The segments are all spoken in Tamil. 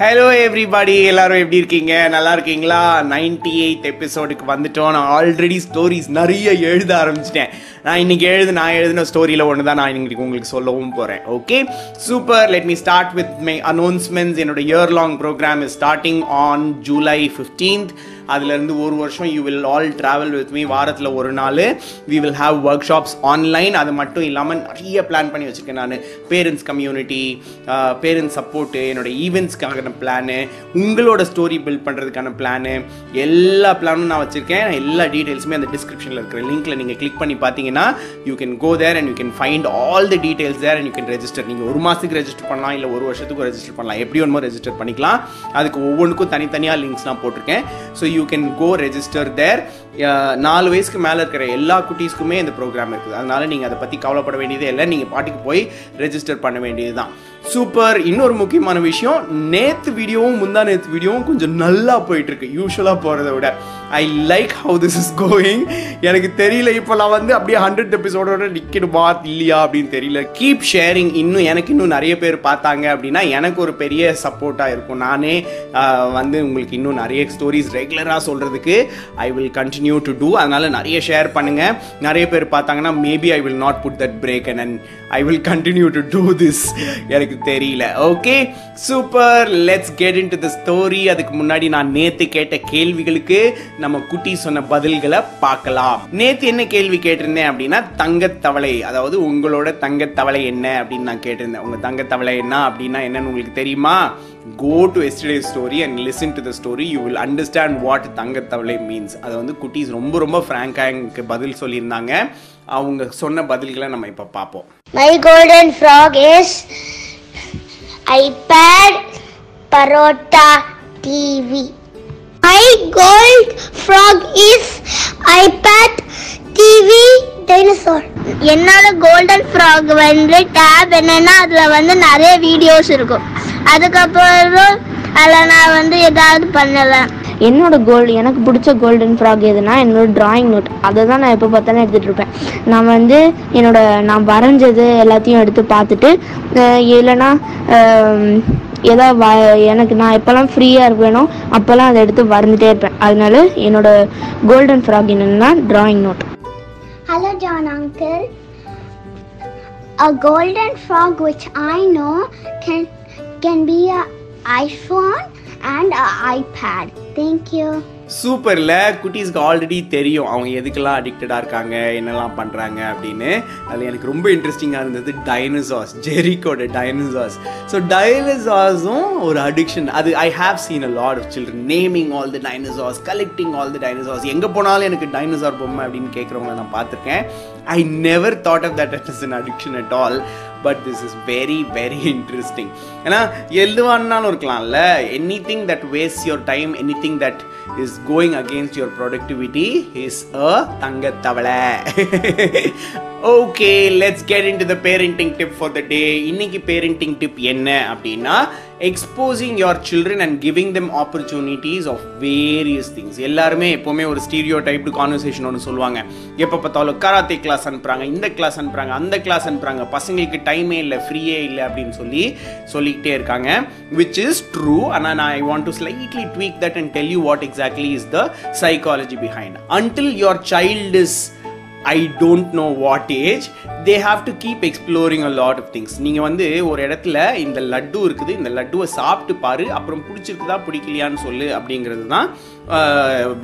ஹலோ எவ்ரிபாடி எல்லாரும் எப்படி இருக்கீங்க? நல்லா இருக்கீங்களா? நைன்டி எயிட் எபிசோடுக்கு வந்துட்டோம். நான் ஆல்ரெடி ஸ்டோரிஸ் நிறைய எழுத ஆரம்பிச்சிட்டேன். நான் இன்னைக்கு எழுது நான் எழுதின ஸ்டோரியில் ஒன்று தான் நான் இன்னைக்கு உங்களுக்கு சொல்லவும் போகிறேன் okay super let me start with my announcements என்னோட year long programme is starting on July fifteenth அதுலேருந்து ஒரு வருஷம் you will all travel with me வாரத்தில் ஒரு நாள். We will have workshops online அது மட்டும் இல்லாமல் நிறைய பிளான் பண்ணி வச்சுருக்கேன் நான். பேரண்ட்ஸ் கம்யூனிட்டி பேரண்ட்ஸ் சப்போர்ட்டு என்னோட ஈவெண்ட்ஸ்க்கான பிளானு உங்களோட ஸ்டோரி பில்ட் பண்ணுறதுக்கான பிளானு எல்லா பிளானும் நான் வச்சுருக்கேன். எல்லா டீட்டெயில்ஸுமே அந்த டிஸ்கிரிப்ஷனில் இருக்கிற லிங்க்கில் நீங்கள் கிளிக் பண்ணி பார்த்தீங்கன்னா you can go there and you can find all the details there and you can register நீங்கள் ஒரு மாதத்துக்கு ரெஜிஸ்டர் பண்ணலாம் இல்லை ஒரு வருஷத்துக்கு ரெஜிஸ்டர் பண்ணலாம். எப்படி ஒன்றுமோ ரெஜிஸ்டர் பண்ணிக்கலாம். அதுக்கு ஒவ்வொன்றுக்கும் தனித்தனியாக லிங்க்ஸ் நான் போட்டிருக்கேன். So you you can go register there நாலு வயசுக்கு மேலே இருக்கிற எல்லா குட்டீஸ்க்குமே இந்த ப்ரோக்ராம் இருக்குது. அதனால் நீங்கள் அதை பற்றி கவலைப்பட வேண்டியதே இல்லை. நீங்கள் பாட்டுக்கு போய் ரெஜிஸ்டர் பண்ண வேண்டியது தான் சூப்பர் இன்னொரு முக்கியமான விஷயம் நேற்று வீடியோவும் முந்தா நேற்று வீடியோவும் கொஞ்சம் நல்லா போயிட்டுருக்கு யூஸ்வலாக போகிறத விட. I like how this is going எனக்கு தெரியல இப்போ நான் வந்து அப்படியே ஹண்ட்ரட் எபிசோடோட நிற்கணுமா இல்லையா அப்படின்னு தெரியல. கீப் ஷேரிங் இன்னும் எனக்கு இன்னும் நிறைய பேர் பார்த்தாங்க அப்படின்னா எனக்கு ஒரு பெரிய சப்போர்ட்டாக இருக்கும். நானே வந்து உங்களுக்கு இன்னும் நிறைய ஸ்டோரிஸ் ரெகுலராக சொல்கிறதுக்கு I will continue to do அதனால் நிறைய ஷேர் பண்ணுங்கள் நிறைய பேர் பார்த்தாங்கன்னா maybe I will not put that break and and I will continue to do this எனக்கு தெரியல. Okay super let's get in to the story அதுக்கு முன்னாடி நான் நேற்று கேட்ட கேள்விகளுக்கு நம்ம குட்டி சொன்ன பதில்களை பார்க்கலாம். நேத்து என்ன கேள்வி கேட்டிருந்தேன் அப்படின்னா தங்கத்தவளை அதாவது உங்களோட தங்கத்தவளை என்ன அப்படின்னு நான் கேட்டிருந்தேன். உங்க தங்கத்தவளை என்ன அப்படின்னா என்னன்னு உங்களுக்கு தெரியுமா? Go to yesterday story and listen to the story you will understand what தங்கத்தவளை means அதை வந்து குட்டீஸ் ரொம்ப ரொம்ப ஃப்ராங்காக எனக்கு பதில் சொல்லியிருந்தாங்க. அவங்க சொன்ன பதில்களை நம்ம இப்போ பார்ப்போம். My golden frog is iPad parotta TV My gold frog is iPad, TV, dinosaur. என்னோட கோல்டன் ஃப்ராக் வந்து டேப் என்னன்னா அதில் வந்து நிறைய வீடியோஸ் இருக்கும். அதுக்கப்புறம் அதில் நான் வந்து ஏதாவது பண்ணலாம் என்னோட கோல்டு எனக்கு பிடிச்ச கோல்டன் ஃப்ராக் எதுனா என்னோட டிராயிங் நோட் அதை தான் நான் எப்போ பார்த்தாலும் எடுத்துகிட்டு இருப்பேன். நான் வந்து என்னோட நான் வரைஞ்சது எல்லாத்தையும் எடுத்து பார்த்துட்டு இல்லைன்னா ஆம், ஏதோ வ எனக்கு நான் எப்போல்லாம் ஃப்ரீயாக இருப்பேனோ அப்போல்லாம் அதை எடுத்து வரைஞ்சிட்டே இருப்பேன் அதனால என்னோட கோல்டன் ஃப்ராக் என்னென்னா drawing note hello John uncle A golden frog, which I know, can can be a iPhone and a iPad. Thank you. சூப்பரில். குட்டீஸ்க்கு ஆல்ரெடி தெரியும் அவங்க எதுக்கெல்லாம் அடிக்டடாக இருக்காங்க என்னெல்லாம் பண்ணுறாங்க அப்படின்னு. அதில் எனக்கு ரொம்ப இன்ட்ரெஸ்டிங்காக இருந்தது டைனசாஸ் ஜெரிக்கோட டைனோசார்ஸ் ஸோ டைனசாஸும் ஒரு அடிக்ஷன் அது I have seen a lot of children naming all the dinosaurs collecting all the dinosaurs எங்கே போனாலும் எனக்கு டைனோசார் பொம்மை அப்படின்னு கேட்குறவங்கள நான் பார்த்துருக்கேன். I never thought of that is an addiction at all but this is very very interesting ஏன்னா எதுவானாலும் இருக்கலாம்ல. Anything that waste your time anything that is going against your productivity is a தங்கத்தவளை okay let's get in to the parenting tip for the day இன்னைக்கு பேரண்டிங் டிப் என்ன அப்படின்னா exposing your children and giving them opportunities of various things எல்லாருமே எப்போவுமே ஒரு ஸ்டீரியோ டைப்டு கான்வர்சேஷன் ஒன்று சொல்லுவாங்க. எப்போ பார்த்தாலும் கராத்தே கிளாஸ் அனுப்புகிறாங்க இந்த கிளாஸ் அனுப்புகிறாங்க அந்த கிளாஸ் அனுப்புகிறாங்க பசங்களுக்கு டைமே இல்லை ஃப்ரீயே இல்லை அப்படின்னு சொல்லி சொல்லிக்கிட்டே இருக்காங்க. விச் இஸ் ட்ரூ ஆனால் நான் I want to slightly tweak that and tell you what exactly is the psychology behind until your child is I don't know what age they have to keep exploring a lot of things நீங்கள் வந்து ஒரு இடத்துல இந்த லட்டு இருக்குது இந்த லட்டுவை சாப்பிட்டு பாரு அப்புறம் பிடிச்சிருக்குதா பிடிக்கலையான்னு சொல்லு அப்படிங்கிறது தான்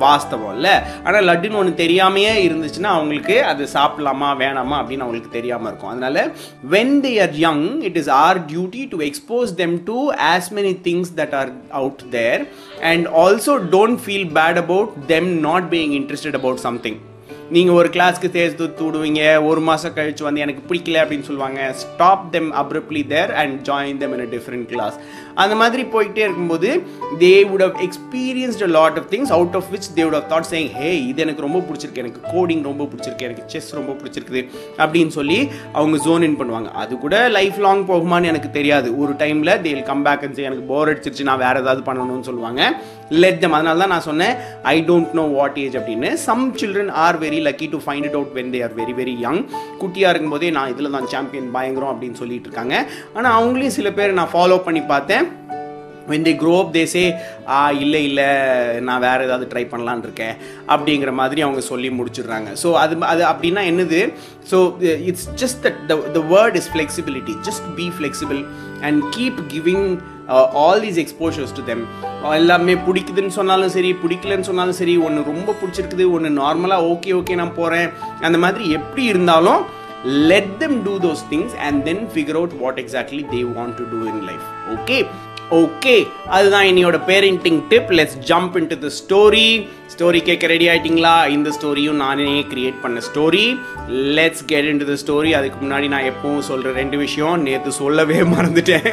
வாஸ்தவம் இல்லை. ஆனால் லட்டுன்னு ஒன்று தெரியாமையே இருந்துச்சுன்னா அவங்களுக்கு அது சாப்பிடலாமா வேணாமா அப்படின்னு அவங்களுக்கு தெரியாமல் இருக்கும். அதனால when they are young it is our duty to expose them to as many things that are out there and also don't feel bad about them not being interested about something நீங்கள் ஒரு கிளாஸ்க்கு தூத்து விடுவீங்க ஒரு மாதம் கழிச்சு வந்து எனக்கு பிடிக்கல அப்படின்னு சொல்லுவாங்க. Stop them abruptly there and join them in a different class அந்த மாதிரி போயிட்டே இருக்கும்போது they would have experienced a lot of things out of which they would have thought change hey இது எனக்கு ரொம்ப பிடிச்சிருக்கு. எனக்கு கோடிங் ரொம்ப பிடிச்சிருக்கு. எனக்கு செஸ் ரொம்ப பிடிச்சிருக்குது. அப்படின்னு சொல்லி அவங்க ஜோன் இன் பண்ணுவாங்க. அது கூட லைஃப் லாங் போகுமான்னு எனக்கு தெரியாது. ஒரு டைமில் they will come back and எனக்கு போர் அடிச்சிருச்சு. நான் வேறு ஏதாவது பண்ணணும்னு சொல்லுவாங்க. லெட் தம் அதனால தான் நான் சொன்னேன் I don't know what age அப்படின்னு. Some children are very lucky to find it out when they are very very young குட்டியாக இருக்கும்போதே நான் இதில் தான் சாம்பியன் பயங்கரம் அப்படின்னு சொல்லிட்டு இருக்காங்க. ஆனால் அவங்களையும் சில பேர் நான் ஃபாலோ பண்ணி பார்த்தேன். When they grow up they say ஆ இல்லை இல்லை நான் வேறு ஏதாவது ட்ரை பண்ணலான் இருக்கேன். அப்படிங்கிற மாதிரி அவங்க சொல்லி முடிச்சிடுறாங்க. ஸோ அது அது அப்படின்னா என்னது? So it's just the the word is flexibility just be flexible and keep giving all these exposures to them எல்லாமே பிடிக்குதுன்னு சொன்னாலும் சரி பிடிக்கலன்னு சொன்னாலும் சரி ஒன்று ரொம்ப பிடிச்சிருக்குது ஒன்று நார்மலாக ஓகே ஓகே நான் போகிறேன் அந்த மாதிரி எப்படி இருந்தாலும் let them do those things and then figure out what exactly they want to do in life okay okay அதுதான் என்னையோட parenting tip let's jump in to the story story கேட்க ரெடி ஆயிட்டீங்களா? இந்த ஸ்டோரியும் நானே கிரியேட் பண்ண story let's get in to the story அதுக்கு முன்னாடி நான் எப்பவும் சொல்கிற ரெண்டு விஷயம் நேற்று சொல்லவே மறந்துட்டேன்.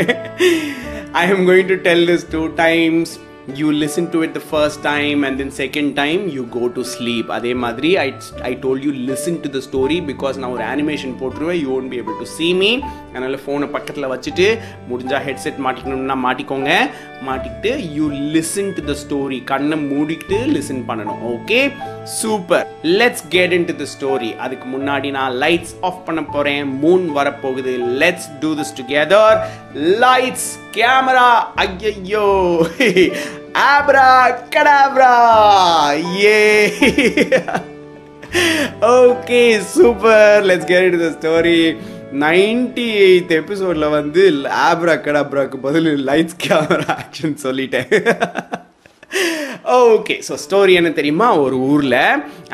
I am going to tell this two times you listen to it the first time and then second time you go to sleep. அதே மாதிரி I, I told you listen to the story because நான் ஒரு அனிமேஷன் போட்டுருவேன். You won't be able to see me. அதனால் ஃபோனை பக்கத்தில் வச்சுட்டு முடிஞ்சா ஹெட்செட் மாட்டிக்கணும்னா மாட்டிக்கோங்க. மாட்டிக்கிட்டு you listen to the story கண்ணை மூடிக்கிட்டு லிசன் பண்ணணும். Okay super let's get in to the story அதுக்கு முன்னாடி நான் லைட்ஸ் ஆஃப் பண்ண போகிறேன் மூன் வரப்போகுது. Let's do this together lights camera ஐயையோ. Abracadabra. A. Okay super. Let's get it the story ninety eight எபிசோடில் வந்து ஆப்ரா கடாப்ராக்கு பதில் லைட்ஸ் கேமரா ஆக்ஷன் சொல்லிட்டேன். ஓகே ஸோ ஸ்டோரி என்ன தெரியுமா? ஒரு ஊரில்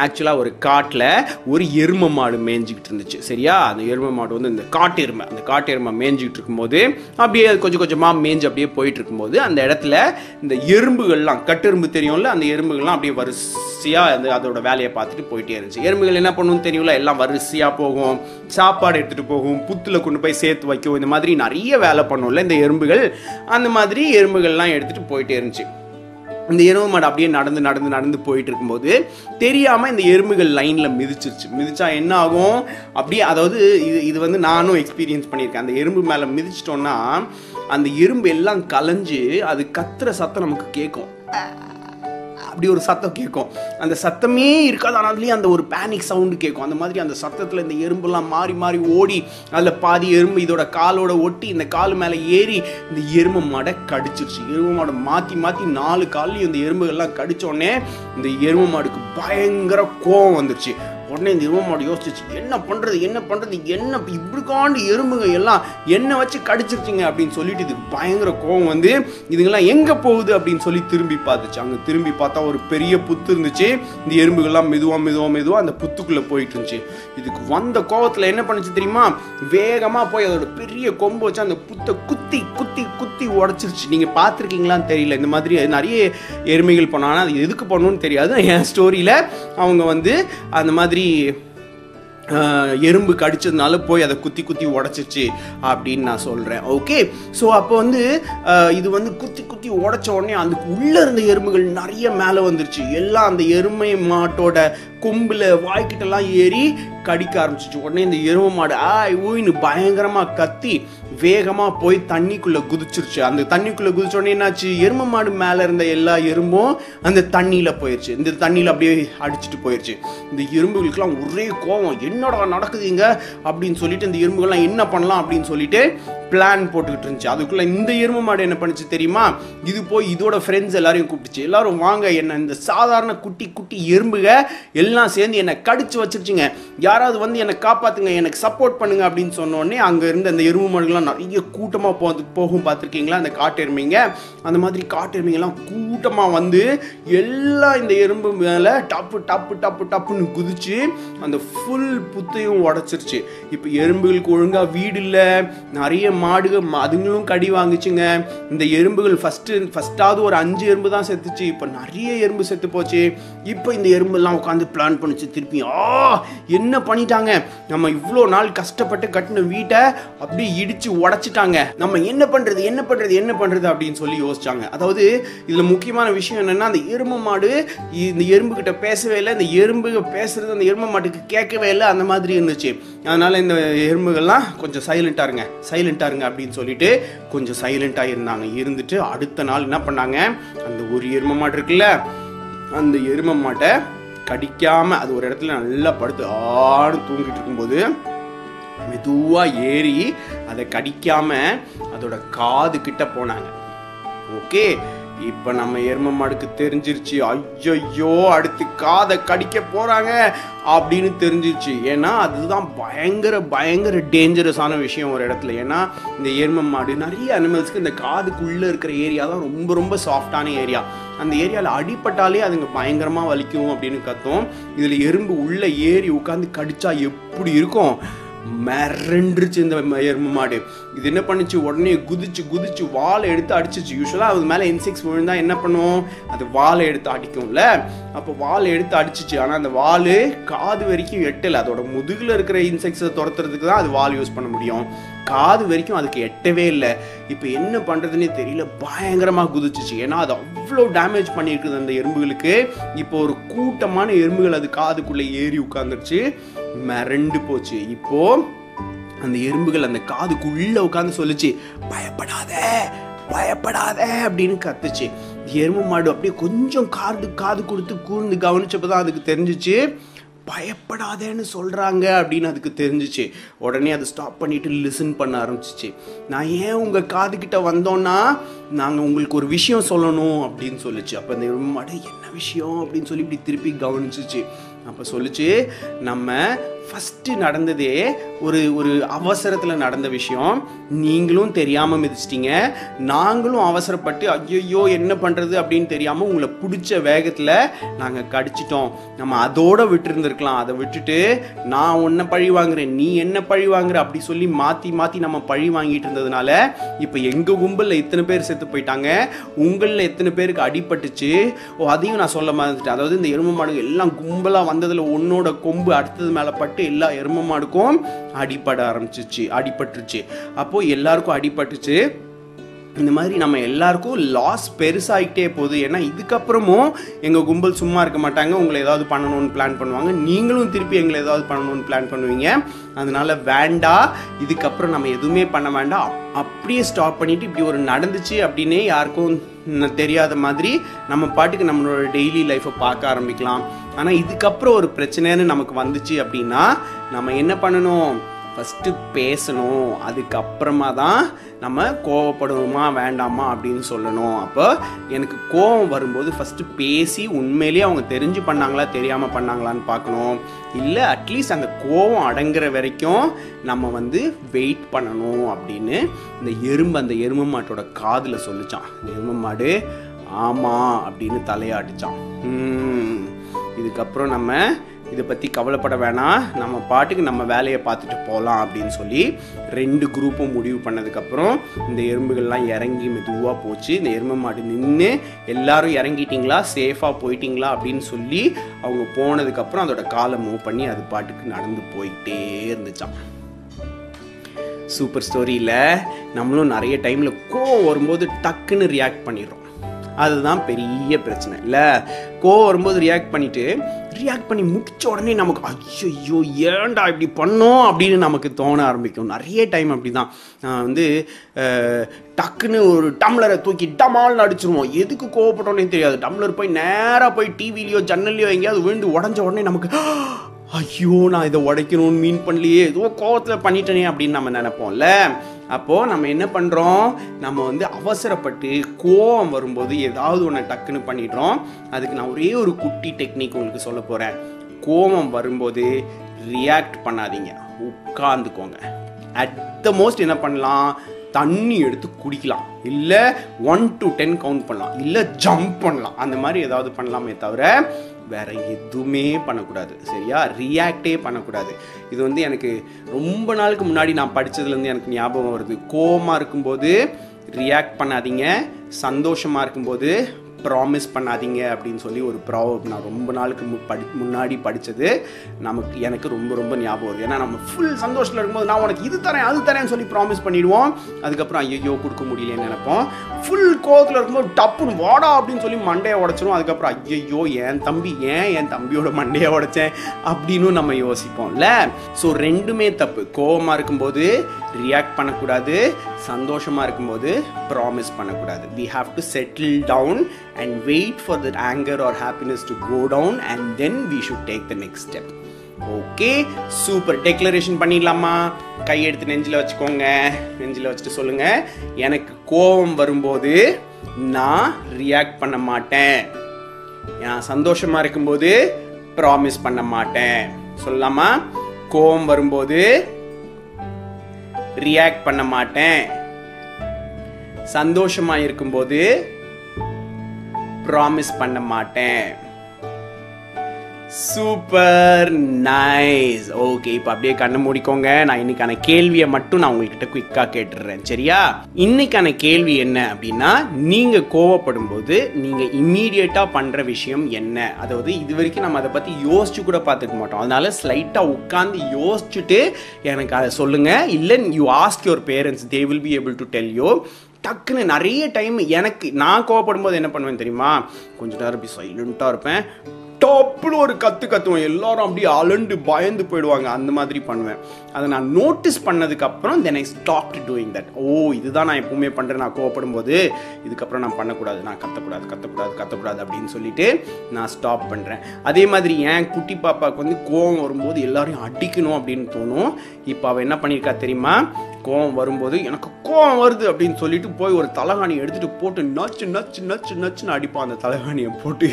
ஆக்சுவலாக ஒரு காட்டில் ஒரு எரும மாடு மேய்ஞ்சிக்கிட்டு இருந்துச்சு. சரியா? அந்த எரும மாடு வந்து இந்த காட்டு எருமை அந்த காட்டு எருமை மேய்ஞ்சிக்கிட்டு இருக்கும்போது அப்படியே அது கொஞ்சம் கொஞ்சமாக மேய்ஞ்சு அப்படியே போயிட்டு இருக்கும்போது அந்த இடத்துல இந்த எறும்புகள்லாம் கட்டெரும்பு தெரியும்ல? அந்த எறும்புகள்லாம் அப்படியே வரிசையாக அந்த அதோட வேலையை பார்த்துட்டு போயிட்டே இருந்துச்சு. எறும்புகள் என்ன பண்ணுன்னு தெரியும்ல? எல்லாம் வரிசையாக போகும். சாப்பாடு எடுத்துகிட்டு போகும். புத்தில் கொண்டு போய் சேர்த்து வைக்கும். இந்த மாதிரி நிறைய வேலை பண்ணும்ல இந்த எறும்புகள். அந்த மாதிரி எறும்புகள்லாம் எடுத்துகிட்டு போயிட்டே இருந்துச்சு. இந்த எருமை மாடு அப்படியே நடந்து நடந்து நடந்து போயிட்டு இருக்கும்போது தெரியாமல் இந்த எறும்புகள் லைனில் மிதிச்சிருச்சு. மிதிச்சா என்ன ஆகும்? அப்படியே அதாவது இது இது வந்து நானும் எக்ஸ்பீரியன்ஸ் பண்ணியிருக்கேன். அந்த எறும்பு மேலே மிதிச்சிட்டோன்னா அந்த எறும்பு எல்லாம் கலைஞ்சு அது கத்துற சத்தம் நமக்கு கேட்கும். அப்படி ஒரு சத்தம் கேட்கும். அந்த சத்தமே இருக்காது ஆனால் அதுலேயும் அந்த ஒரு பேனிக் சவுண்டு கேட்கும். அந்த மாதிரி அந்த சத்தத்தில் இந்த எறும்பெல்லாம் மாறி மாறி ஓடி அதில் பாதி எறும்பு இதோட காலோட ஒட்டி இந்த கால் மேலே ஏறி இந்த எறும்பு மாடை கடிச்சிருச்சு. எருமை மாடை மாற்றி மாற்றி நாலு கால்லையும் இந்த எறும்புகள்லாம் கடிச்சோடனே இந்த எருமை மாடுக்கு பயங்கர கோவம் வந்துருச்சு. உடனே இந்த எருமை யோசிச்சு என்ன பண்ணுறது என்ன பண்ணுறது என்ன இப்படிக்காண்டு எறும்புங்க எல்லாம் என்ன வச்சு கடிச்சிருச்சிங்க அப்படின்னு சொல்லிட்டு இதுக்கு பயங்கர கோவம் வந்து இதுங்கெல்லாம் எங்கே போகுது? அப்படின்னு சொல்லி திரும்பி பார்த்துச்சு. அங்கே திரும்பி பார்த்தா ஒரு பெரிய புத்து இருந்துச்சு. இந்த எறும்புகள்லாம் மெதுவாக மெதுவாக மெதுவாக அந்த புத்துக்குள்ளே போயிட்டு இருந்துச்சு. இதுக்கு வந்த கோவத்தில் என்ன பண்ணுச்சு தெரியுமா? வேகமாக போய் அதோட பெரிய கொம்பு வச்சு அந்த புத்தை குத்தி குத்தி குத்தி உடச்சிருச்சு. நீங்கள் பார்த்துருக்கீங்களான்னு தெரியல. இந்த மாதிரி நிறைய எருமைகள் பண்ணால் அது எதுக்கு பண்ணணும்னு தெரியாது. என் ஸ்டோரியில் அவங்க வந்து அந்த மாதிரி மாதிரி எறும்பு கடிச்சதுனால போய் அதை குத்தி குத்தி உடச்சிச்சு அப்படின்னு நான் சொல்கிறேன் ஓகே ஸோ அப்போ வந்து இது வந்து குத்தி குத்தி உடச்ச உடனே அதுக்கு உள்ளே இருந்த எறும்புகள் நிறைய மேலே வந்துருச்சு. எல்லாம் அந்த எருமை மாட்டோட கொம்பில் வாய்க்கிட்டலாம் ஏறி கடிக்க ஆரம்பிச்சிச்சு. உடனே இந்த எருமை மாடு ஆய் ஊயின்னு பயங்கரமாக கத்தி வேகமாக போய் தண்ணிக்குள்ளே குதிச்சிருச்சு. அந்த தண்ணிக்குள்ளே குதிச்ச உடனே என்னாச்சு? எருமை மாடு மேலே இருந்த எல்லா எறும்பும் அந்த தண்ணியில் போயிடுச்சு இந்த தண்ணியில் அப்படியே அடிச்சிட்டு போயிடுச்சு இந்த எறும்புகளுக்கெல்லாம் ஒரே கோவம். என்னடா நடக்குதுங்க? அப்படின்னு சொல்லிட்டு இந்த எறும்புகள்லாம் என்ன பண்ணலாம் அப்படின்னு சொல்லிட்டு பிளான் போட்டுக்கிட்டு இருந்துச்சு. அதுக்குள்ளே இந்த எருமை மாடு என்ன பண்ணுச்சு தெரியுமா? இது போய் இதோட ஃப்ரெண்ட்ஸ் எல்லாரையும் கூப்பிட்டுச்சு. எல்லாரும் வாங்க என்ன இந்த சாதாரண குட்டி குட்டி எறும்புக எல்லாம் சேர்ந்து என்னை கடிச்சு வச்சிருச்சுங்க. யாராவது வந்து என்னை காப்பாற்றுங்க எனக்கு சப்போர்ட் பண்ணுங்க அப்படின்னு சொன்னோடனே அங்கே இருந்த அந்த எருமை மாடுகள்லாம் நிறைய கூட்டமாக போ போகும் பார்த்துருக்கீங்களா? அந்த காட்டு எருமைங்க? அந்த மாதிரி காட்டு எருமைங்கெல்லாம் கூட்டமாக வந்து எல்லாம் இந்த எறும்பு மேலே டப்பு டப்பு டப்பு டப்புன்னு குதிச்சு அந்த ஃபுல் புத்தையும் உடைச்சிருச்சு. இப்போ எறும்புகளுக்கு ஒழுங்காக வீடு இல்லை. நிறைய மாடுகள் ம- அதுங்களும் கடி வாங்குச்சுங்க. இந்த எறும்புகள் ஃபஸ்ட்டு ஃபஸ்ட்டாவது ஒரு அஞ்சு எறும்பு தான் செத்துச்சு. இப்போ நிறைய எறும்பு செத்து போச்சு. இப்போ இந்த எறும்பெல்லாம் உட்காந்து பிளான் பண்ணுச்சு. திருப்பி ஆ என்ன பண்ணிட்டாங்க? நம்ம இவ்வளோ நாள் கஷ்டப்பட்டு கட்டின வீட்டை அப்படியே இடிச்சு உடைச்சிட்டாங்க. நம்ம என்ன பண்ணுறது என்ன பண்ணுறது என்ன பண்ணுறது அப்படின்னு சொல்லி யோசிச்சாங்க. அதாவது இதில் முக்கியமான விஷயம் என்னன்னா அந்த எருமை மாடு இந்த எறும்புக்கிட்ட பேசவே இல்லை இந்த எறும்பு பேசுறது அந்த எருமை மாட்டுக்கு கேட்கவே இல்லை அந்த மாதிரி இருந்துச்சு. அதனால் இந்த எறும்புகள்லாம் கொஞ்சம் சைலண்ட்டாக இருங்க சைலண்ட்டாக இருங்க அப்படின்னு சொல்லிட்டு கொஞ்சம் சைலண்ட்டாக இருந்தாங்க. இருந்துட்டு அடுத்த நாள் என்ன பண்ணாங்க? அந்த ஒரு எருமை மாடு இருக்குல்ல அந்த எருமை மாட்டை கடிக்காம அது ஒரு இடத்துல நல்லா படுத்து ஆடு தூங்கிட்டு இருக்கும்போது மெதுவாக ஏறி அதை கடிக்காம அதோட காது கிட்ட போனாங்க. ஓகே இப்போ நம்ம எரும மாடுக்கு தெரிஞ்சிருச்சு. ஐயோ அடுத்து காதை கடிக்க போறாங்க அப்படின்னு தெரிஞ்சிருச்சு. ஏன்னா அதுதான் பயங்கர பயங்கர டேஞ்சரஸான விஷயம் ஒரு இடத்துல. ஏன்னா இந்த எரும மாடு நிறைய அனிமல்ஸ்க்கு இந்த காதுக்குள்ள இருக்கிற ஏரியா தான் ரொம்ப ரொம்ப சாஃப்டான ஏரியா அந்த ஏரியாவில் அடிப்பட்டாலே அதுங்க பயங்கரமாக வலிக்கும் அப்படின்னு கத்தும். இதில் எறும்பு உள்ளே ஏறி உட்காந்து கடிச்சா எப்படி இருக்கும்? மிரண்டுருச்சு இந்த எருமை மாடு. இது என்ன பண்ணுச்சு? உடனே குதிச்சு குதிச்சு வாழை எடுத்து அடிச்சிச்சு யூஸ்வலாக அது மேலே இன்செக்ட்ஸ் விழுந்தா என்ன பண்ணும் அது வாழை எடுத்து அடிக்கும்ல. அப்போ வாழை எடுத்து அடிச்சிச்சு. ஆனால் அந்த வால் காது வரைக்கும் எட்டலை. அதோட முதுகில் இருக்கிற இன்செக்ட்ஸை துரத்துறதுக்கு தான் அது வால் யூஸ் பண்ண முடியும். காது வரைக்கும் அதுக்கு எட்டவே இல்லை. இப்போ என்ன பண்ணுறதுன்னே தெரியல. பயங்கரமாக குதிச்சிச்சு. ஏன்னா அது அவ்வளோ டேமேஜ் பண்ணியிருக்குது அந்த எறும்புகளுக்கு. இப்போ ஒரு கூட்டமான எறும்புகள் அது காதுக்குள்ளே ஏறி உட்காந்துருச்சு மிரண்டு போச்சு. இப்போ அந்த எறும்புகள் அந்த காதுக்குள்ள உட்காந்து சொல்லுச்சு பயப்படாத பயப்படாத அப்படின்னு கத்துச்சு. எறும்பு மாடு அப்படியே கொஞ்சம் காது காது கொடுத்து கூர்ந்து கவனிச்சப்பதான் அதுக்கு தெரிஞ்சிச்சு. பயப்படாதேன்னு சொல்கிறாங்க அப்படின்னு அதுக்கு தெரிஞ்சிச்சு. உடனே அதை ஸ்டாப் பண்ணிட்டு லிசன் பண்ண ஆரம்பிச்சிச்சு. நான் ஏன் உங்கள் காதுகிட்ட வந்தோன்னா நாங்கள் உங்களுக்கு ஒரு விஷயம் சொல்லணும் அப்படின்னு சொல்லிச்சு. அப்போ அந்த எறும்பு மாடு என்ன விஷயம்? அப்படின்னு சொல்லி இப்படி திருப்பி கவனிச்சிச்சு. அப்போ சொல்லிச்சு நம்ம ஃபஸ்ட்டு நடந்ததே ஒரு ஒரு அவசரத்தில் நடந்த விஷயம். நீங்களும் தெரியாமல் மிதிச்சிட்டீங்க. நாங்களும் அவசரப்பட்டு ஐயோ என்ன பண்ணுறது அப்படின்னு தெரியாமல் உங்களை பிடிச்ச வேகத்தில் நாங்கள் கடிச்சிட்டோம். நம்ம அதோட விட்டுருந்துருக்கலாம். அதை விட்டுட்டு நான் ஒன்றை பழி வாங்குறேன் நீ என்ன பழி வாங்குற அப்படி சொல்லி மாற்றி மாற்றி நம்ம பழி வாங்கிட்டு இருந்ததுனால இப்போ எங்கள் கும்பலில் இத்தனை பேர் செத்து போயிட்டாங்க. உங்களில் எத்தனை பேருக்கு அடிபட்டுச்சு? ஓ அதையும் நான் சொல்ல மாதிரி அதாவது இந்த எருமை மாடுங்க எல்லாம் கும்பலாக வந்ததில் உன்னோட கொம்பு அடுத்தது மேலே பட்டு எல்லா எருமை மாடுக்கும் அடிபட ஆரம்பிச்சிச்சு அடிபட்டுருச்சு. அப்போது எல்லாருக்கும் அடிபட்டுச்சு. இந்த மாதிரி நம்ம எல்லாருக்கும் லாஸ் பெருசாகிட்டே போகுது. ஏன்னா இதுக்கப்புறமும் எங்கள் கும்பல் சும்மா இருக்க மாட்டாங்க. உங்களை ஏதாவது பண்ணணும்னு பிளான் பண்ணுவாங்க. நீங்களும் திருப்பி எங்களை ஏதாவது பண்ணணும்னு பிளான் பண்ணுவீங்க. அதனால வேண்டாம் இதுக்கப்புறம் நம்ம எதுவுமே பண்ண வேண்டாம். அப்படியே ஸ்டாப் பண்ணிட்டு இப்படி ஒரு நடந்துச்சு அப்படின்னே யாருக்கும் தெரியாத மாதிரி நம்ம பாட்டுக்கு நம்மளோட டெய்லி லைஃப்பை பார்க்க ஆரம்பிக்கலாம். ஆனால் இதுக்கப்புறம் ஒரு பிரச்சனைன்னு நமக்கு வந்துச்சு அப்படின்னா நம்ம என்ன பண்ணணும்? ஃபஸ்ட்டு பேசணும். அதுக்கப்புறமா தான் நம்ம கோவப்படணுமா வேண்டாமா அப்படின்னு சொல்லணும். அப்போ எனக்கு கோவம் வரும்போது ஃபஸ்ட்டு பேசி உண்மையிலேயே அவங்க தெரிஞ்சு பண்ணாங்களா தெரியாமல் பண்ணாங்களான்னு பார்க்கணும். இல்லை அட்லீஸ்ட் அந்த கோவம் அடங்குற வரைக்கும் நம்ம வந்து வெயிட் பண்ணணும் அப்படின்னு இந்த எறும்பு அந்த எருமை மாட்டோட காதில் சொல்லிச்சான். இந்த எருமை மாடு ஆமாம் அப்படின்னு தலையாடிச்சான் இதுக்கப்புறம் நம்ம இதை பற்றி கவலைப்பட வேணாம். நம்ம பாட்டுக்கு நம்ம வேலையை பார்த்துட்டு போகலாம் அப்படின்னு சொல்லி ரெண்டு குரூப்பும் முடிவு பண்ணதுக்கப்புறம் இந்த எறும்புகள்லாம் இறங்கி மெதுவாக போச்சு. இந்த எருமை மாடு நின்று எல்லாரும் இறங்கிட்டிங்களா? சேஃபாக போயிட்டீங்களா? அப்படின்னு சொல்லி அவங்க போனதுக்கப்புறம் அதோட காலை மூவ் பண்ணி அது பாட்டுக்கு நடந்து போயிட்டே இருந்துச்சான் சூப்பர் ஸ்டோரியில் நம்மளும் நிறைய டைமில் கோவம் வரும்போது டக்குன்னு ரியாக்ட் பண்ணிடுறோம். அதுதான் பெரிய பிரச்சனை. இல்லை கோவம் வரும்போது ரியாக்ட் பண்ணிட்டு ரியாக்ட் பண்ணி முடிச்ச உடனே நமக்கு ஐயோ ஏன்டா இப்படி பண்ணோம் அப்படின்னு நமக்கு தோண ஆரம்பிக்கும். நிறைய டைம் அப்படி தான் நான் வந்து டக்குன்னு ஒரு டம்ளரை தூக்கி டமால்னு அடிச்சிருவோம் எதுக்கு கோவப்பட்டோன்னே தெரியாது. டம்ளர் போய் நேராக போய் டிவிலையோ ஜன்னல்லையோ எங்கேயாவது விழுந்து உடஞ்ச உடனே நமக்கு ஐயோ நான் இதை உடைக்கணும்னு மீன் பண்ணலையே. ஏதோ கோவத்தில் பண்ணிட்டேனே அப்படின்னு நம்ம நினைப்போம்ல. அப்போது நம்ம என்ன பண்ணுறோம் நம்ம வந்து அவசரப்பட்டு கோவம் வரும்போது ஏதாவது ஒன்று டக்குன்னு பண்ணிடுறோம். அதுக்கு நான் ஒரே ஒரு குட்டி டெக்னிக் உங்களுக்கு சொல்ல போகிறேன் கோவம் வரும்போது ரியாக்ட் பண்ணாதீங்க. உட்காந்துக்கோங்க அட் த மோஸ்ட் என்ன பண்ணலாம்? தண்ணி எடுத்து குடிக்கலாம். இல்லை ஒன் டு டென் கவுண்ட் பண்ணலாம். இல்லை ஜம்ப் பண்ணலாம். அந்த மாதிரி ஏதாவது பண்ணலாமே தவிர வேற எதுவுமே பண்ணக்கூடாது. சரியா? ரியாக்டே பண்ணக்கூடாது. இது வந்து எனக்கு ரொம்ப நாளுக்கு முன்னாடி நான் படிச்சதுலேருந்து எனக்கு ஞாபகம் வருது. கோபமாக இருக்கும்போது ரியாக்ட் பண்ணாதீங்க. சந்தோஷமாக இருக்கும்போது ப்ராமிஸ் பண்ணாதீங்க அப்படின்னு சொல்லி ஒரு ப்ராவப் நான் ரொம்ப நாளுக்கு மு- படி முன்னாடி படித்தது நமக்கு எனக்கு ரொம்ப ரொம்ப ஞாபகம் வருது. ஏன்னா நம்ம ஃபுல் சந்தோஷத்தில் இருக்கும்போது நான் உனக்கு இது தரேன் அது தரேன்னு சொல்லி ப்ராமிஸ் பண்ணிடுவோம். அதுக்கப்புறம் ஐயோ கொடுக்க முடியலன்னு நினைப்போம். ஃபுல் கோவத்தில் இருக்கும்போது டப்புன்னு வாடா அப்படின்னு சொல்லி மண்டையை உடைச்சிரும். அதுக்கப்புறம் ஐயோ என் தம்பி ஏன் என் தம்பியோட மண்டையை உடைச்சேன் அப்படின்னு நம்ம யோசிப்போம்ல. ஸோ ரெண்டுமே தப்பு. கோவமாக இருக்கும்போது ரியாக்ட் பண்ணக்கூடாது. சந்தோஷமாக இருக்கும்போது ப்ராமிஸ் பண்ணக்கூடாது. We have to settle down and wait for that anger or happiness to go down and then we should take the next step. Okay super declaration பண்ணிடலாமா? கையெடுத்து நெஞ்சில் வச்சுக்கோங்க. நெஞ்சில் வச்சுட்டு சொல்லுங்க. எனக்கு கோபம் வரும்போது நான் ரியாக்ட் பண்ண மாட்டேன். நான் சந்தோஷமா இருக்கும்போது ப்ராமிஸ் பண்ண மாட்டேன். சொல்லலாமா? கோவம் வரும்போது ரியாக்ட் பண்ண மாட்டேன். சந்தோஷமா இருக்கும்போது ப்ராமிஸ் பண்ண மாட்டேன். சூப்பர் நைஸ் ஓகே இப்போ அப்படியே கண்ணை மூடிக்கோங்க. நான் இன்னைக்கான கேள்வியை மட்டும் நான் உங்ககிட்ட குயிக்காக கேட்டுடுறேன். சரியா? இன்னைக்கான கேள்வி என்ன அப்படின்னா நீங்கள் கோவப்படும் போது நீங்கள் இம்மீடியட்டா பண்ணுற விஷயம் என்ன? அதாவது இது வரைக்கும் நம்ம அதை பற்றி யோசிச்சு கூட பார்த்துக்க மாட்டோம். அதனால ஸ்லைட்டாக உட்காந்து யோசிச்சுட்டு எனக்கு அதை சொல்லுங்கள் இல்லை you ask your parents they will be able to tell you டக்குன்னு நிறைய டைம் எனக்கு நான் கோவப்படும் போது என்ன பண்ணுவேன் தெரியுமா? கொஞ்ச நேரம் அப்படி சைலண்ட்டாக இருப்பேன். டப்புன்னு ஒரு கற்று கத்துவேன். எல்லாரும் அப்படியே அலண்டு பயந்து போயிடுவாங்க. அந்த மாதிரி பண்ணுவேன். அதை நான் நோட்டீஸ் பண்ணதுக்கப்புறம் then I stop doing that ஓ இதுதான் நான் எப்பவுமே பண்ணுறேன் நான் கோவப்படும் போது இதுக்கப்புறம் நான் பண்ணக்கூடாது. நான் கத்தக்கூடாது கத்தக்கூடாது கத்தக்கூடாது அப்படின்னு சொல்லிட்டு நான் ஸ்டாப் பண்ணுறேன் அதே மாதிரி என் குட்டி பாப்பாவுக்கு வந்து கோவம் வரும்போது எல்லாரையும் அடிக்கணும் அப்படின்னு தோணும். இப்போ அவள் என்ன பண்ணியிருக்கா தெரியுமா? கோவம் வரும்போது எனக்கு கோவம் வருது அப்படின்னு சொல்லிட்டு போய் ஒரு தலைகாணியை எடுத்துட்டு போட்டு நச்சு நச்சு நச்சு நச்சுன்னு அடிப்பான் அந்த தலைகாணியை போட்டு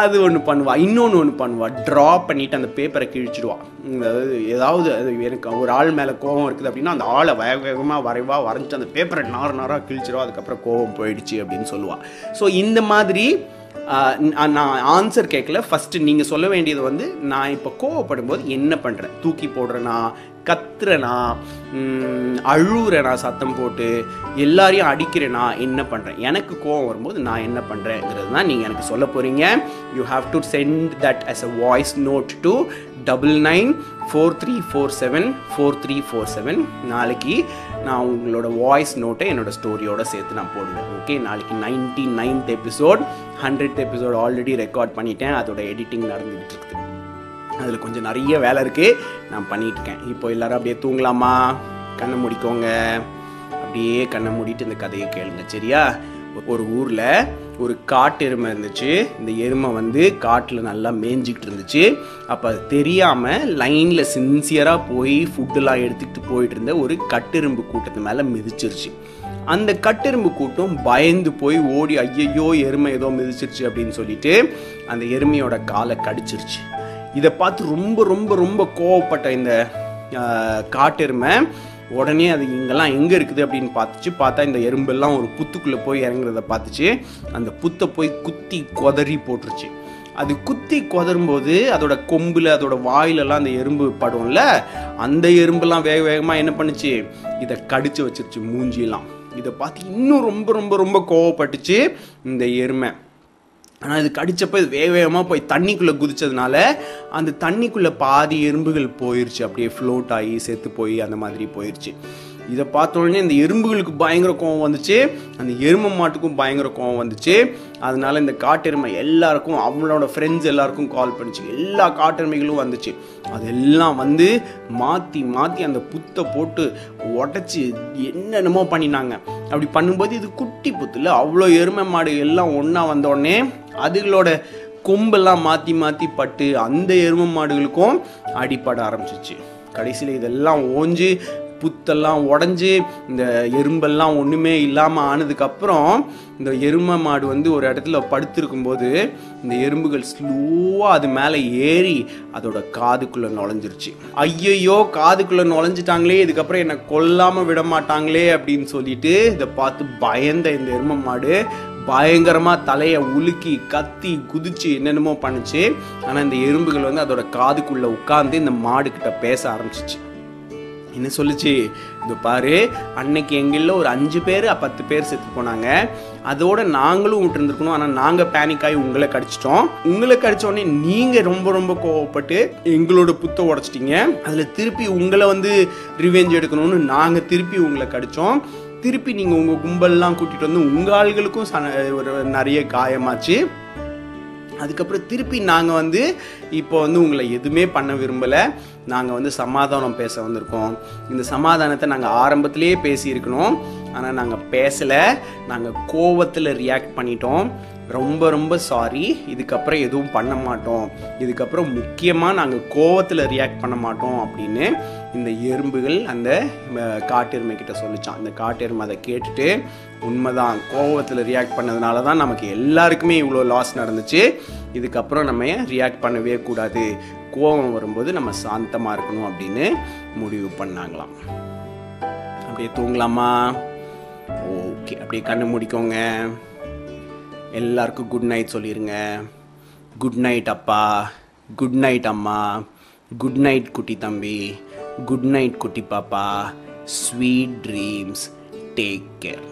அது ஒன்று பண்ணுவா. இன்னொன்று ஒன்று பண்ணுவா. ட்ரா பண்ணிட்டு அந்த பேப்பரை கிழிச்சிடுவா. அதாவது ஏதாவது அது எனக்கு ஒரு ஆள் மேலே கோவம் இருக்குது அப்படின்னா அந்த ஆளை வேக வேகமாக வரைவா வரைஞ்சிட்டு அந்த பேப்பரை நார் நாராக கிழிச்சிடுவா. அதுக்கப்புறம் கோவம் போயிடுச்சு அப்படின்னு சொல்லுவா. ஸோ இந்த மாதிரி நான் ஆன்சர் கேட்கல ஃபஸ்ட்டு நீங்கள் சொல்ல வேண்டியது வந்து நான் இப்போ கோவப்படும் போது என்ன பண்ணுறேன் தூக்கி போடுறேனா? கத்துறனா? அழுகுறனா சத்தம் போட்டு? எல்லாரையும் அடிக்கிறேனா? என்ன பண்ணுறேன் எனக்கு கோவம் வரும்போது நான் என்ன பண்ணுறேங்கிறது தான் நீங்கள் எனக்கு சொல்ல போகிறீங்க you have to send that as a voice note to double nine four three four seven four three four seven நாளைக்கு நான் உங்களோட வாய்ஸ் நோட்டை என்னோட ஸ்டோரியோட சேர்த்து நான் போடுவேன். ஓகே நாளைக்கு ninety ninth episode hundred episode already record பண்ணிட்டேன். அதோட எடிட்டிங் நடந்துகிட்டு இருக்குது. அதில் கொஞ்சம் நிறைய வேலை இருக்குது நான் பண்ணிட்டு இருக்கேன். இப்போ எல்லாரும் அப்படியே தூங்கலாமா? கண்ணை மூடிக்கோங்க. அப்படியே கண்ணை மூடிட்டு இந்த கதையை கேளுங்க. சரியா? ஒரு ஊரில் ஒரு காட்டு எருமை இருந்துச்சு. இந்த எருமை வந்து காட்டில் நல்லா மேய்ஞ்சிக்கிட்டு இருந்துச்சு. அப்போ அது தெரியாமல் லைனில் சின்சியராக போய் ஃபுட்டெல்லாம் எடுத்துக்கிட்டு போயிட்டு இருந்த ஒரு கட்டெரும்பு கூட்டத்து மேலே மிதிச்சிருச்சு. அந்த கட்டெரும்பு கூட்டம் பயந்து போய் ஓடி ஐயையோ எருமை ஏதோ மிதிச்சிருச்சு அப்படின்னு சொல்லிட்டு அந்த எருமையோட காலை கடிச்சிருச்சு. இதை பார்த்து ரொம்ப ரொம்ப ரொம்ப கோவப்பட்ட இந்த காட்டெருமை உடனே அது இங்கெல்லாம் எங்கே இருக்குது அப்படின்னு பார்த்துச்சு. பார்த்தா இந்த எறும்பெல்லாம் ஒரு புத்துக்குள்ளே போய் இறங்குறத பார்த்துச்சு. அந்த புத்தை போய் குத்தி கொதறி போட்டுருச்சு. அது குத்தி கொதரும்போது அதோட கொம்பில் அதோட வாயிலெல்லாம் அந்த எறும்பு படும்ல அந்த எறும்பெல்லாம் வேக வேகமாக என்ன பண்ணுச்சு? இதை கடிச்சு வச்சிருச்சு மூஞ்சியெல்லாம். இதை பார்த்து இன்னும் ரொம்ப ரொம்ப ரொம்ப கோவப்பட்டுச்சு இந்த எருமை. ஆனால் இது கடித்தப்ப இது வேக வேகமாக போய் தண்ணிக்குள்ளே குதித்ததுனால அந்த தண்ணிக்குள்ளே பாதி எறும்புகள் போயிடுச்சு அப்படியே ஃப்ளோட் ஆகி செத்து போய் அந்த மாதிரி போயிடுச்சு இதை பார்த்த உடனே இந்த எறும்புகளுக்கு பயங்கர கோவம் வந்துச்சு. அந்த எருமை மாட்டுக்கும் பயங்கர கோவம் வந்துச்சு. அதனால இந்த காட்டெருமை எல்லாருக்கும் அவங்களோட ஃப்ரெண்ட்ஸ் எல்லாருக்கும் கால் பண்ணிச்சு. எல்லா காட்டெருமைகளும் வந்துச்சு. அதெல்லாம் வந்து மாற்றி மாற்றி அந்த புத்தை போட்டு உடச்சி என்னென்னமோ பண்ணினாங்க. அப்படி பண்ணும்போது இது குட்டி புத்துல அவ்வளோ எருமை மாடு எல்லாம் ஒன்றா வந்தோடனே அதுகளோட கொம்பெல்லாம் மாற்றி மாற்றி பட்டு அந்த எருமை மாடுகளுக்கும் அடிப்பட ஆரம்பிச்சிச்சு. கடைசியில் இதெல்லாம் ஓஞ்சி புத்தெல்லாம் உடஞ்சி இந்த எறும்பெல்லாம் ஒன்றுமே இல்லாமல் ஆனதுக்கப்புறம் இந்த எருமை மாடு வந்து ஒரு இடத்துல படுத்திருக்கும் போது இந்த எறும்புகள் ஸ்லோவாக அது மேலே ஏறி அதோட காதுக்குள்ளே நுழைஞ்சிருச்சு. ஐயையோ காதுக்குள்ளே நுழைஞ்சிட்டாங்களே இதுக்கப்புறம் என்னை கொல்லாமல் விட மாட்டாங்களே அப்படின்னு சொல்லிட்டு இதை பார்த்து பயந்த இந்த எருமை மாடு பயங்கரமாக தலையை உலுக்கி கத்தி குதிச்சு என்னென்னமோ பண்ணுச்சு. ஆனால் இந்த எறும்புகள் வந்து அதோட காதுக்குள்ளே உட்காந்து இந்த மாடு பேச ஆரம்பிச்சிச்சு. என்ன சொல்லுச்சு? இது பாரு அன்னைக்கு எங்களில் ஒரு அஞ்சு பேர் பத்து பேர் செத்து போனாங்க. அதோட நாங்களும் விட்டுருந்துருக்கணும் ஆனால் நாங்கள் பேனிக் ஆகி உங்களை கடிச்சிட்டோம். உங்களை கடிச்சோடனே நீங்கள் ரொம்ப ரொம்ப கோவப்பட்டு எங்களோட புத்தை உடச்சிட்டிங்க. அதில் திருப்பி உங்களை வந்து ரிவெஞ்ச் எடுக்கணும்னு நாங்கள் திருப்பி உங்களை கடித்தோம் திருப்பி நீங்கள் உங்கள் கும்பல்லாம் கூட்டிகிட்டு வந்து உங்கள் ஆள்களுக்கும் சன ஒரு நிறைய காயமாச்சு. அதுக்கப்புறம் திருப்பி நாங்கள் வந்து இப்போ வந்து உங்களை எதுவுமே பண்ண விரும்பலை. நாங்கள் வந்து சமாதானம் பேச வந்திருக்கோம். இந்த சமாதானத்தை நாங்கள் ஆரம்பத்திலேயே பேசியிருக்கணும். ஆனால் நாங்கள் பேசலை. நாங்கள் கோவத்தில் ரியாக்ட் பண்ணிட்டோம். ரொம்ப ரொம்ப சாரி இதுக்கப்புறம் எதுவும் பண்ண மாட்டோம். இதுக்கப்புறம் முக்கியமாக நாங்கள் கோவத்தில் ரியாக்ட் பண்ண மாட்டோம் அப்படின்னு இந்த எறும்புகள் அந்த காட்டெருமை கிட்ட சொல்லிச்சான். அந்த காட்டெருமை அதை கேட்டுட்டு உண்மைதான். கோவத்தில் ரியாக்ட் பண்ணதுனால தான் நமக்கு எல்லாருக்குமே இவ்வளோ லாஸ் நடந்துச்சு. இதுக்கப்புறம் நம்ம ரியாக்ட் பண்ணவே கூடாது. கோவம் வரும்போது நம்ம சாந்தமாக இருக்கணும் அப்படின்னு முடிவு பண்ணாங்களாம். அப்படியே தூங்கலாமா? ஓகே அப்படியே கண்ணு முடிக்கோங்க. எல்லாருக்கும் குட் நைட் சொல்லிடுங்க குட் நைட் அப்பா. குட் நைட் அம்மா. குட் நைட் குட்டி தம்பி. குட் நைட் குட்டி பாப்பா. Sweet dreams take care